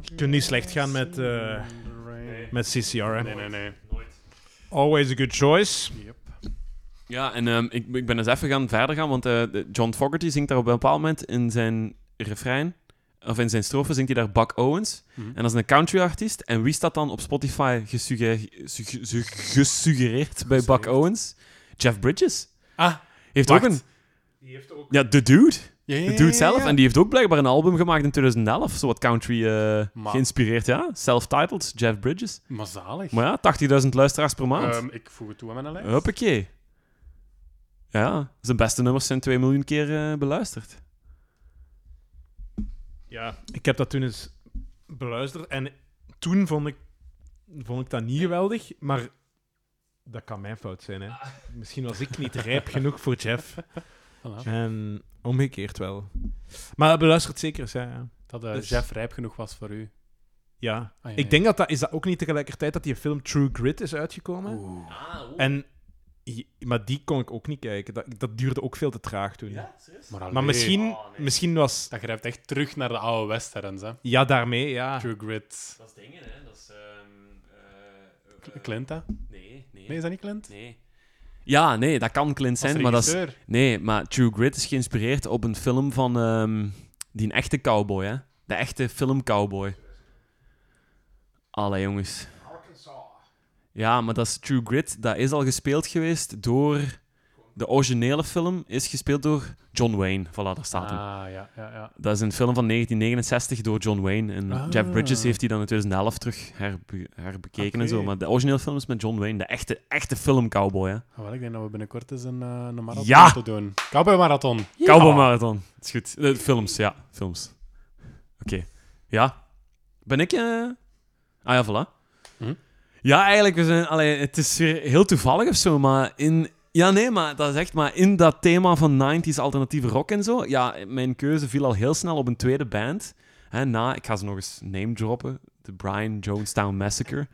Je kunt niet slecht gaan met, eh, met CCR. Hè. Nee, nee, nee. Always a good choice. Yep. Ja, en ehm, ik, ik ben eens even gaan verder gaan, want eh, John Fogerty zingt daar op een bepaald moment in zijn refrein, of in zijn strofe, zingt hij daar Buck Owens. Mhm. En dat is een country-artiest. En wie staat dan op Spotify gesugge- sugge- sugge- gesuggereerd bij Buck. Owens? Jeff Bridges. Ah, Heeft wacht. ook een... Die heeft ook... Ja, de dude. Ja, ja, De dude zelf. ja. En die heeft ook blijkbaar een album gemaakt in 2011, zo wat country eh, geïnspireerd, ja. Self-titled, Jeff Bridges. Maar zalig. Maar ja, 80.000 luisteraars per maand. Ehm, ik voeg het toe aan mijn lijst. Hoppakee. Ja, zijn beste nummers zijn 2 miljoen keer eh, beluisterd. Ja, ik heb dat toen eens beluisterd. En toen vond ik, vond ik dat niet geweldig. Maar dat kan mijn fout zijn. Hè. Misschien was ik niet rijp genoeg voor Jeff. Voilà. En omgekeerd wel. Maar beluisterd zeker eens. Ja. Dat eh, Dus- Jeff rijp genoeg was voor u. ja. Ah, ja, Ik ja. denk dat dat... Is dat ook niet tegelijkertijd dat die film True Grit is uitgekomen? Oeh. En... Maar die kon ik ook niet kijken. Dat, dat duurde ook veel te traag toen. Maar, Maar allee, misschien, misschien was... Dat grijpt echt terug naar de oude westerns, hè. Ja, daarmee, ja. True Grit. Dat is dingen, hè. Dat is... Cl- Clint, hè? Nee, nee. Nee, is dat niet Clint? Nee. Ja, nee, dat kan Clint zijn, maar dat is... Nee, maar True Grit is geïnspireerd op een film van ehm, die een echte cowboy, hè? De echte film cowboy. Allee, jongens. Ja, maar dat is True Grit. Dat is al gespeeld geweest door... De originele film is gespeeld door John Wayne. Voilà, daar staat hem. Ah, ja, ja, ja. Dat is een film van 1969 door John Wayne. En Ah. Jeff Bridges heeft die dan in 2011 terug herbe- herbekeken en zo. Maar de originele film is met John Wayne. De echte, echte film cowboy, hè? Ah, wel, ik denk dat we binnenkort eens een, eh, een marathon Ja! moeten doen. Cowboy Marathon. Cowboy Marathon. Is goed. Eh, films, ja. Films. Oké. Ja. Ben ik... eh Ah ja, voilà. Hm? Ja, eigenlijk, we zijn... Allee, het is weer heel toevallig of zo, maar in... Ja, nee, maar dat is echt... Maar in dat thema van 90s alternatieve rock en zo... Ja, mijn keuze viel al heel snel op een tweede band. Hè, na... Ik ga ze nog eens name droppen. De Brian Jonestown Massacre.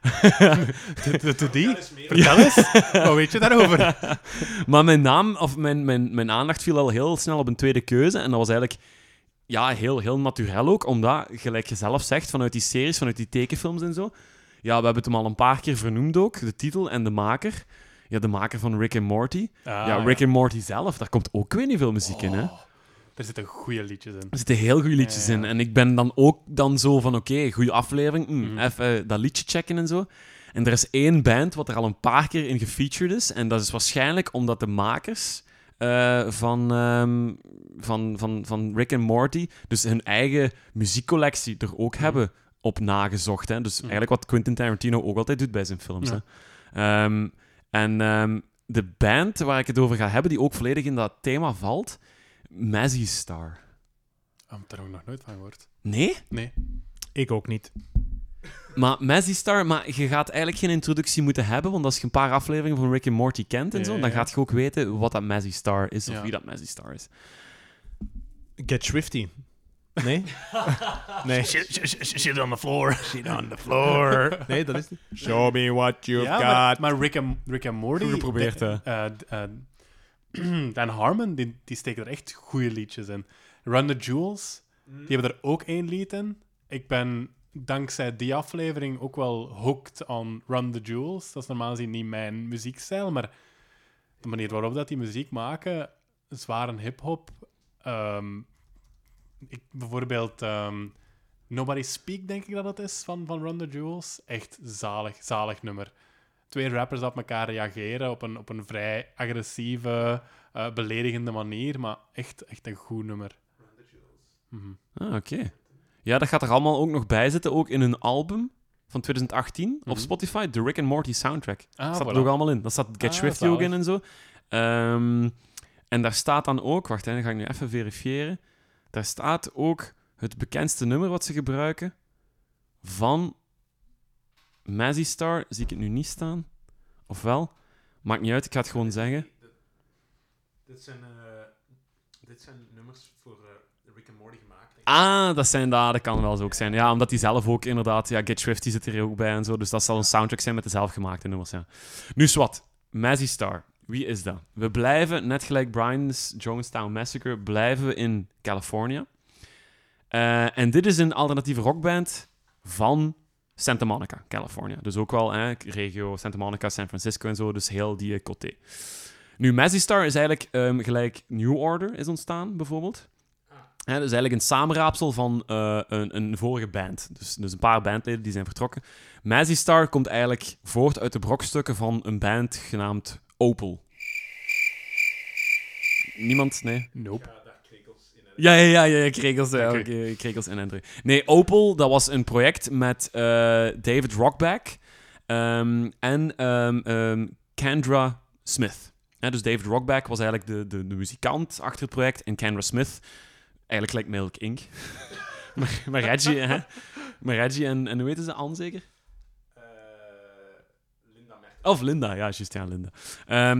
De, de, de die? Vertel eens. Wat weet je daarover? Maar mijn naam, of mijn, mijn, mijn aandacht viel al heel snel op een tweede keuze. En dat was eigenlijk ja, heel, heel natuurlijk ook, omdat, gelijk je zelf zegt, vanuit die series, vanuit die tekenfilms en zo. Ja, we hebben het hem al een paar keer vernoemd ook, de titel en de maker. Ja, de maker van Rick and Morty. Ah, ja, Rick and Morty zelf, daar komt ook, ik weet niet veel muziek in, hè. Oh, Er zitten goede liedjes in. Er zitten heel goede liedjes Ja, ja. in. En ik ben dan ook dan zo van, oké, goede aflevering, mm, Mhm. even dat liedje checken en zo. En er is één band wat er al een paar keer in gefeatured is. En dat is waarschijnlijk omdat de makers eh, van, ehm, van, van, van Rick and Morty dus hun eigen muziekcollectie er ook Mhm. hebben op nagezocht. Hè? Dus eigenlijk wat Quentin Tarantino ook altijd doet bij zijn films. Ja. Hè? Ehm, en ehm, de band waar ik het over ga hebben, die ook volledig in dat thema valt, Mazzy Star. Ik heb er ook nog nooit van gehoord. Nee? Nee. Ik ook niet. Maar Mazzy Star, maar je gaat eigenlijk geen introductie moeten hebben, want als je een paar afleveringen van Rick and Morty kent en Ja, zo, ja, dan gaat je ook weten wat dat Mazzy Star is of Ja. wie dat Mazzy Star is. Get Swifty. Nee? nee. Shit on the floor. Shit on the floor. Nee, dat is niet. Show me what you've Ja, got. maar, maar Rick, and, Rick and Morty... Goed geprobeerd, de- eh, eh, Dan Harmon, die, die steken er echt goede liedjes in. Run the Jewels, die hebben er ook één lied in. Ik ben dankzij die aflevering ook wel hooked on Run the Jewels. Dat is normaal gezien niet mijn muziekstijl, maar de manier waarop dat die muziek maken, zware hip-hop. ehm, ik, bijvoorbeeld ehm, Nobody Speak, denk ik dat het is, van, van Run the Jewels. Echt zalig, zalig nummer. Twee rappers op elkaar reageren op een, op een vrij agressieve, eh, beledigende manier, maar echt, echt een goed nummer. Mhm. Ah, oké. Ja, dat gaat er allemaal ook nog bij zitten, ook in hun album van 2018 op Mhm. Spotify, de Rick and Morty soundtrack. Ah, Dat staat voilà. er ook allemaal in. Dat staat Get Ah, ook in en zo. Ehm, en daar staat dan ook, wacht, hè, dan ga ik nu even verifiëren. Daar staat ook het bekendste nummer wat ze gebruiken van Mazzy Star. Zie ik het nu niet staan? Of wel? Maakt niet uit, ik ga het gewoon zeggen. Dit zijn, dit zijn nummers voor Rick and Morty gemaakt. Ah, dat zijn daar, dat kan wel zo ook zijn. Ja, omdat die zelf ook inderdaad, ja, Get Swifty zit er ook bij en zo. Dus dat zal een soundtrack zijn met de zelfgemaakte nummers, ja. Nu is wat. Mazzy Star. Wie is dat? We blijven, net gelijk Brian's Jonestown Massacre, blijven we in Californië. Eh, en dit is een alternatieve rockband van Santa Monica, California. Dus ook wel hè, regio Santa Monica, San Francisco en zo. Dus heel die coté. Nu, Mazzy Star is eigenlijk um, gelijk New Order is ontstaan, bijvoorbeeld. Hè, dat is eigenlijk een samenraapsel van uh, een, een, vorige band. Dus, dus een paar bandleden die zijn vertrokken. Mazzy Star komt eigenlijk voort uit de brokstukken van een band genaamd Opel. Niemand? Nee? Nope. Ja, ja, ja, ja, krekels, ja, okay. okay, krekels in en terug. Nee, Opel, dat was een project met uh, David Rockback um, en um, um, Kendra Smith. Ja, dus David Rockback was eigenlijk de, de, de, muzikant achter het project en Kendra Smith, eigenlijk lijkt Milk Inc. maar, maar Reggie, hè? Maar Reggie en, en hoe heet ze, Anne zeker? Of Linda, ja, juist, ja, Linda.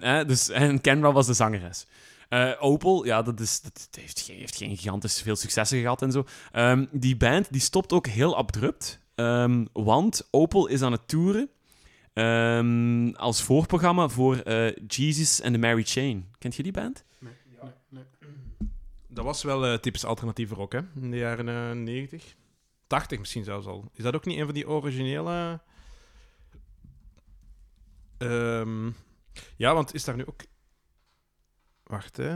Hè, dus, en Kendra was de zangeres. Uh, Opel, ja, dat, is, dat heeft, heeft geen gigantisch veel successen gehad en zo. Um, die band die stopt ook heel abrupt, um, want Opel is aan het toeren um, als voorprogramma voor uh, Jesus and the Mary Chain. Kent je die band? Nee. Dat was wel uh, typisch alternatieve rock, hè? In de jaren uh, 90. 80 misschien zelfs al. Is dat ook niet een van die originele... ja, want is daar nu ook Wacht, hè.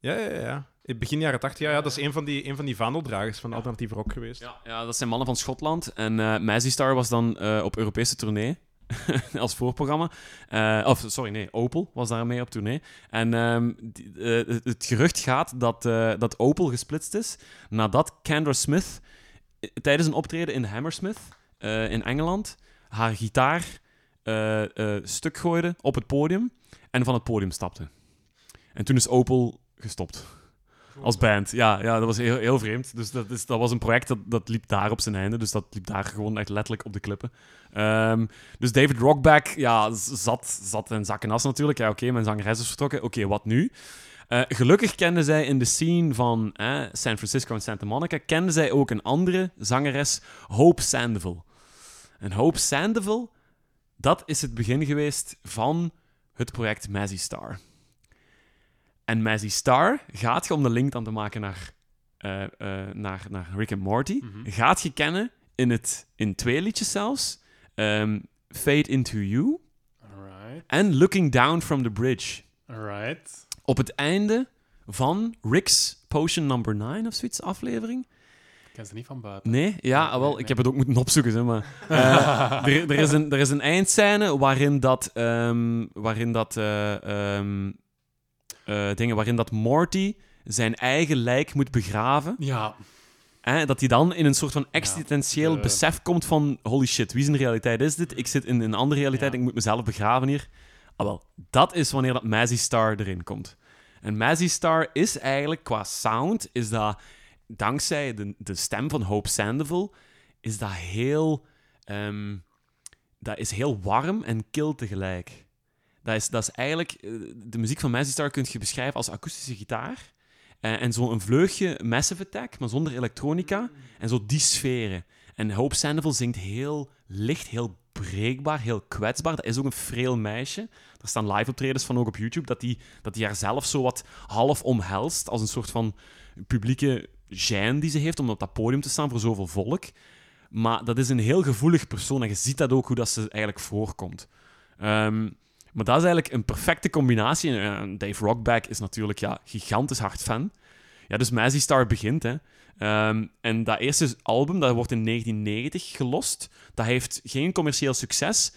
Ja, ja, ja. In begin jaren 80, ja, ja, dat is een van die, een van die vaandeldragers van alternatieve rock geweest. Ja, ja, dat zijn mannen van Schotland. En uh, Mazzy Star was dan uh, op Europese tournee. als voorprogramma. Uh, of, sorry, nee, Opel was daarmee op tournee. En um, die, het gerucht gaat dat, dat Opel gesplitst is nadat Kendra Smith tijdens een optreden in Hammersmith in Engeland haar gitaar stuk gooide op het podium en van het podium stapte. En toen is Opel gestopt. Als band. Ja, ja dat was heel, heel vreemd. Dus dat, is, dat was een project dat, dat liep daar op zijn einde. Dus dat liep daar gewoon echt letterlijk op de klippen. Um, dus David Rockback ja, zat, zat in zak en as natuurlijk. Ja, oké, mijn zangeres is vertrokken. Oké, wat nu? Uh, gelukkig kenden zij in de scene van eh, San Francisco en Santa Monica... kenden zij ook een andere zangeres, Hope Sandoval. En Hope Sandoval, dat is het begin geweest van het project Mazzy Star. En Mazzy Star gaat je, om de link dan te maken naar, uh, uh, naar, naar Rick and Morty, mm -hmm. gaat je kennen in, het, in twee liedjes zelfs. Um, Fade Into You Alright. en Looking Down from the Bridge. Alright. Op het einde van Rick's Potion Number 9 of zoiets aflevering. Ik ken ze niet van buiten. Nee, ja, nee, wel, nee, ik heb het ook moeten opzoeken. Zeg maar. uh, er, er, is een, er is een eindscène waarin dat, um, waarin dat um, uh, dingen waarin dat Morty zijn eigen lijk moet begraven. Ja. Eh, dat hij dan in een soort van existentieel ja, besef komt van holy shit, wie zijn realiteit is dit? Ik zit in een andere realiteit ja. en ik moet mezelf begraven hier. Ah wel, dat is wanneer dat Mazzy Star erin komt. En Mazzy Star is eigenlijk qua sound, is dat dankzij de, de stem van Hope Sandoval, is dat heel... Um, dat is heel warm en kil tegelijk. Dat is, dat is eigenlijk... eh, De muziek van Mazzy Star kun je beschrijven als akoestische gitaar. Eh, en zo'n vleugje Massive Attack, maar zonder elektronica. En zo die sferen. En Hope Sandoval zingt heel licht, heel breekbaar, heel kwetsbaar. Dat is ook een freel meisje. Er staan live optredens van ook op YouTube, dat die, dat die haar zelf zo wat half omhelst, als een soort van publieke die ze heeft om op dat podium te staan voor zoveel volk. Maar dat is een heel gevoelig persoon en je ziet dat ook hoe dat ze eigenlijk voorkomt. Ehm, maar dat is eigenlijk een perfecte combinatie. En Dave Rockback is natuurlijk ja, gigantisch hard fan. Ja, dus Mazzy Star begint, hè. Um, en dat eerste album, dat wordt in 1990 gelost. Dat heeft geen commercieel succes.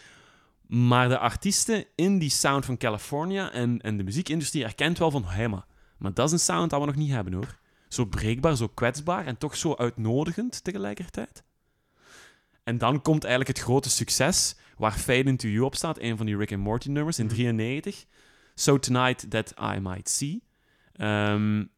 Maar de artiesten in die sound van California en, en de muziekindustrie erkent wel van... Hé, maar dat is een sound dat we nog niet hebben, hoor. Zo breekbaar, zo kwetsbaar en toch zo uitnodigend tegelijkertijd. En dan komt eigenlijk het grote succes waar Fade Into You op staat, een van die Rick and Morty nummers in 93. So Tonight That I Might See. Um,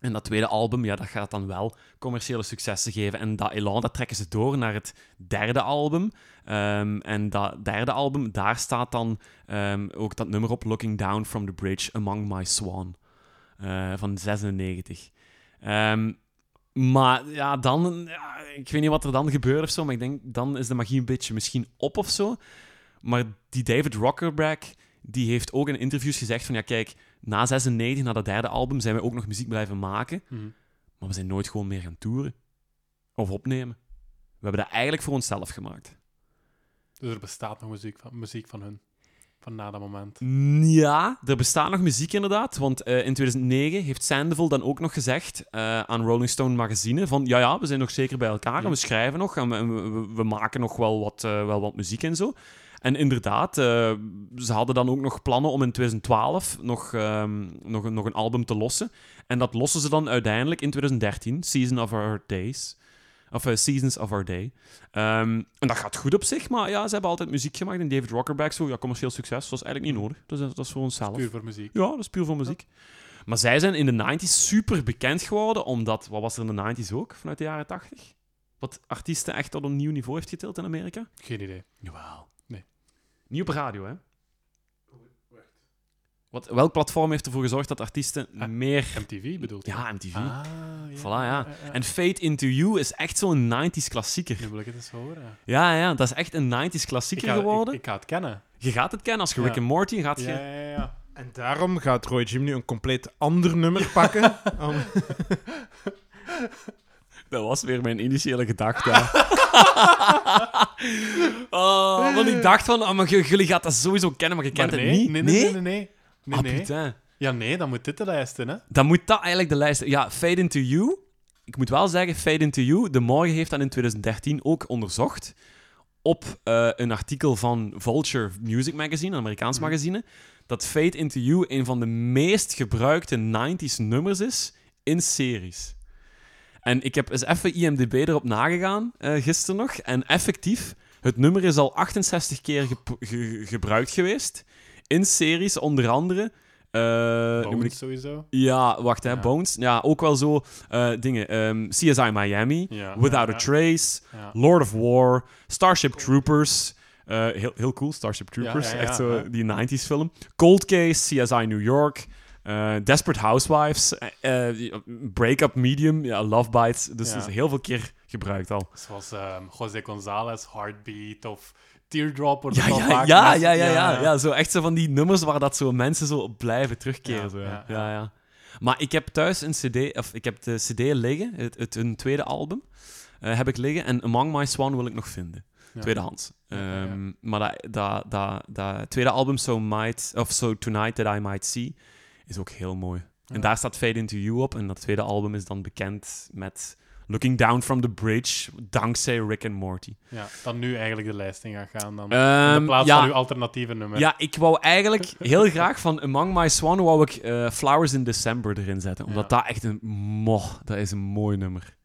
en dat tweede album, ja, dat gaat dan wel commerciële successen geven. En dat elan, dat trekken ze door naar het derde album. Um, en dat derde album, daar staat dan um, ook dat nummer op, Looking Down from the Bridge Among My Swan. Uh, van 96. Um, maar ja, dan... Ja, ik weet niet wat er dan gebeurt of zo, maar ik denk, dan is de magie een beetje misschien op of zo. Maar die David Rockerback, die heeft ook in interviews gezegd van, ja kijk, na 96, na dat derde album, zijn we ook nog muziek blijven maken. Mhm. Maar we zijn nooit gewoon meer gaan toeren. Of opnemen. We hebben dat eigenlijk voor onszelf gemaakt. Dus er bestaat nog muziek van, muziek van hun. Van na dat moment. Ja, er bestaat nog muziek inderdaad. Want eh, in 2009 heeft Sandoval dan ook nog gezegd eh, aan Rolling Stone magazine van ja, ja, we zijn nog zeker bij elkaar en we schrijven nog en we, maken nog wel wat, eh, wel wat muziek en zo. En inderdaad, ze hadden dan ook nog plannen om in 2012 nog, ehm, nog, nog een album te lossen. En dat lossen ze dan uiteindelijk in 2013, Season of Our Days. Of eh, Seasons of Our Day. Ehm, en dat gaat goed op zich, maar ja, ze hebben altijd muziek gemaakt. En David Rockerback, zo, ja, commercieel succes, dat is eigenlijk niet nodig. Dat is, dat is voor onszelf. Puur voor muziek. Ja, dat is puur voor muziek. Maar zij zijn in de 90s super bekend geworden, omdat, wat was er in de 90s ook, vanuit de jaren 80? Wat artiesten echt tot een nieuw niveau heeft getild in Amerika? Geen idee. Jawel. Nee. Niet op radio, hè? Wat, welk platform heeft ervoor gezorgd dat artiesten Ah, meer... MTV bedoelt je? Ja, MTV. Ah, Voilà, ja. En Fade Into You is echt zo'n 90s klassieker. Nu wil ik het eens horen. Ja, ja, dat is echt een 90s Ik klassieker ga, geworden. ik, ik ga het kennen. Je gaat het kennen als je Ja. Rick and Morty gaat je... Ja, ja, ja. En daarom gaat Roy Jim nu een compleet ander nummer pakken. Om- Dat was weer mijn initiële gedachte. oh, want ik dacht van, oh, maar jullie gaat dat sowieso kennen, maar je kent Maar het niet. Nee, nee, nee. nee, nee. Nee, Ah, nee. putain. Ja, nee, dan moet dit de lijst zijn, hè? Dan moet dat eigenlijk de lijst... Ja, Fade Into You. Ik moet wel zeggen, Fade Into You, De Morgen heeft dat in 2013 ook onderzocht. Op eh, een artikel van Vulture Music Magazine, een Amerikaans Mhm. magazine. Dat Fade Into You een van de meest gebruikte 90s nummers is in series. En ik heb eens even IMDb erop nagegaan, eh, gisteren nog. En effectief, het nummer is al 68 keer ge- gebruikt geweest. In series, onder andere. eh, nu moet ik Bones sowieso. ja, wacht, hè, Ja. Bones. Ja, ook wel zo eh, dingen. ehm, CSI Miami, Ja, Without ja, a Trace, ja. Lord of War, Starship Troopers. eh, heel, heel cool, Starship Troopers. ja, ja, echt zo ja. die 90s film. Cold Case, CSI New York. eh, Desperate Housewives. Breakup Medium, ja, Love Bites. Dus is heel veel keer gebruikt al. Zoals ehm, José González, Heartbeat of Teardrop wordt Ja, ja, vaak ja, ja, ja, ja, ja. Zo echt zo van die nummers waar dat zo mensen zo op blijven terugkeren. Ja, zo, ja. ja. Maar ik heb thuis een CD, of ik heb de CD liggen, het, het hun tweede album, eh, heb ik liggen. En Among My Swan wil ik nog vinden. Tweedehands. Ehm, Maar dat, dat, dat, dat tweede album, So, Might, of so Tonight That I Might See, is ook heel mooi. En daar staat Fade Into You op. En dat tweede album is dan bekend met Looking Down From The Bridge, dankzij Rick and Morty. Ja, dan nu eigenlijk de lijst in gaan gaan. Dan. in Ehm, plaats ja, van uw alternatieve nummer. Ja, ik wou eigenlijk heel graag van Among My Swan wou ik eh, Flowers in December erin zetten. Omdat Ja. dat echt een... Mo, dat is een mooi nummer.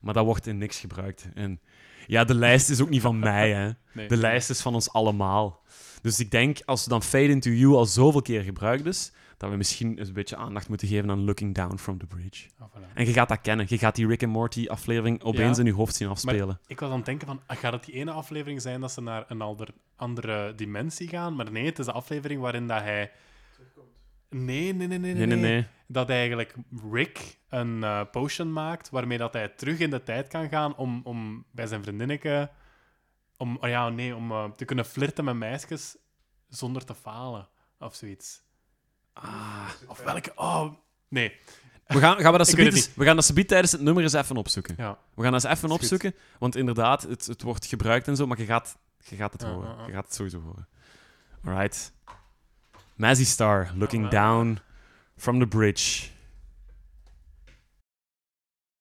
Maar dat wordt in niks gebruikt. En ja, de lijst is ook niet van mij, hè. Nee. De lijst is van ons allemaal. Dus ik denk, als dan Fade Into You al zoveel keer gebruikt is, dat we misschien eens een beetje aandacht moeten geven aan Looking Down From The Bridge. Ah, voilà. En je gaat dat kennen. Je gaat die Rick and Morty aflevering opeens Ja. in je hoofd zien afspelen. Ik was aan het denken van, ah, gaat het die ene aflevering zijn dat ze naar een ander, andere dimensie gaan? Maar nee, het is de aflevering waarin dat hij... Nee, nee, nee, nee, nee. Nee, nee, nee. Dat eigenlijk Rick een eh, potion maakt waarmee dat hij terug in de tijd kan gaan om, om bij zijn vriendinnetje... Om, oh ja, nee, om eh, te kunnen flirten met meisjes zonder te falen. Of zoiets. Ah. Of welke... Oh, nee. We gaan, gaan we, dat subiet we gaan dat subiet tijdens het nummer eens even opzoeken. Ja. We gaan dat eens even goed. opzoeken, want inderdaad, het, het wordt gebruikt en zo, maar je gaat, je gaat het horen. Je gaat het sowieso horen. Alright. Mazzy Star, looking down from the bridge.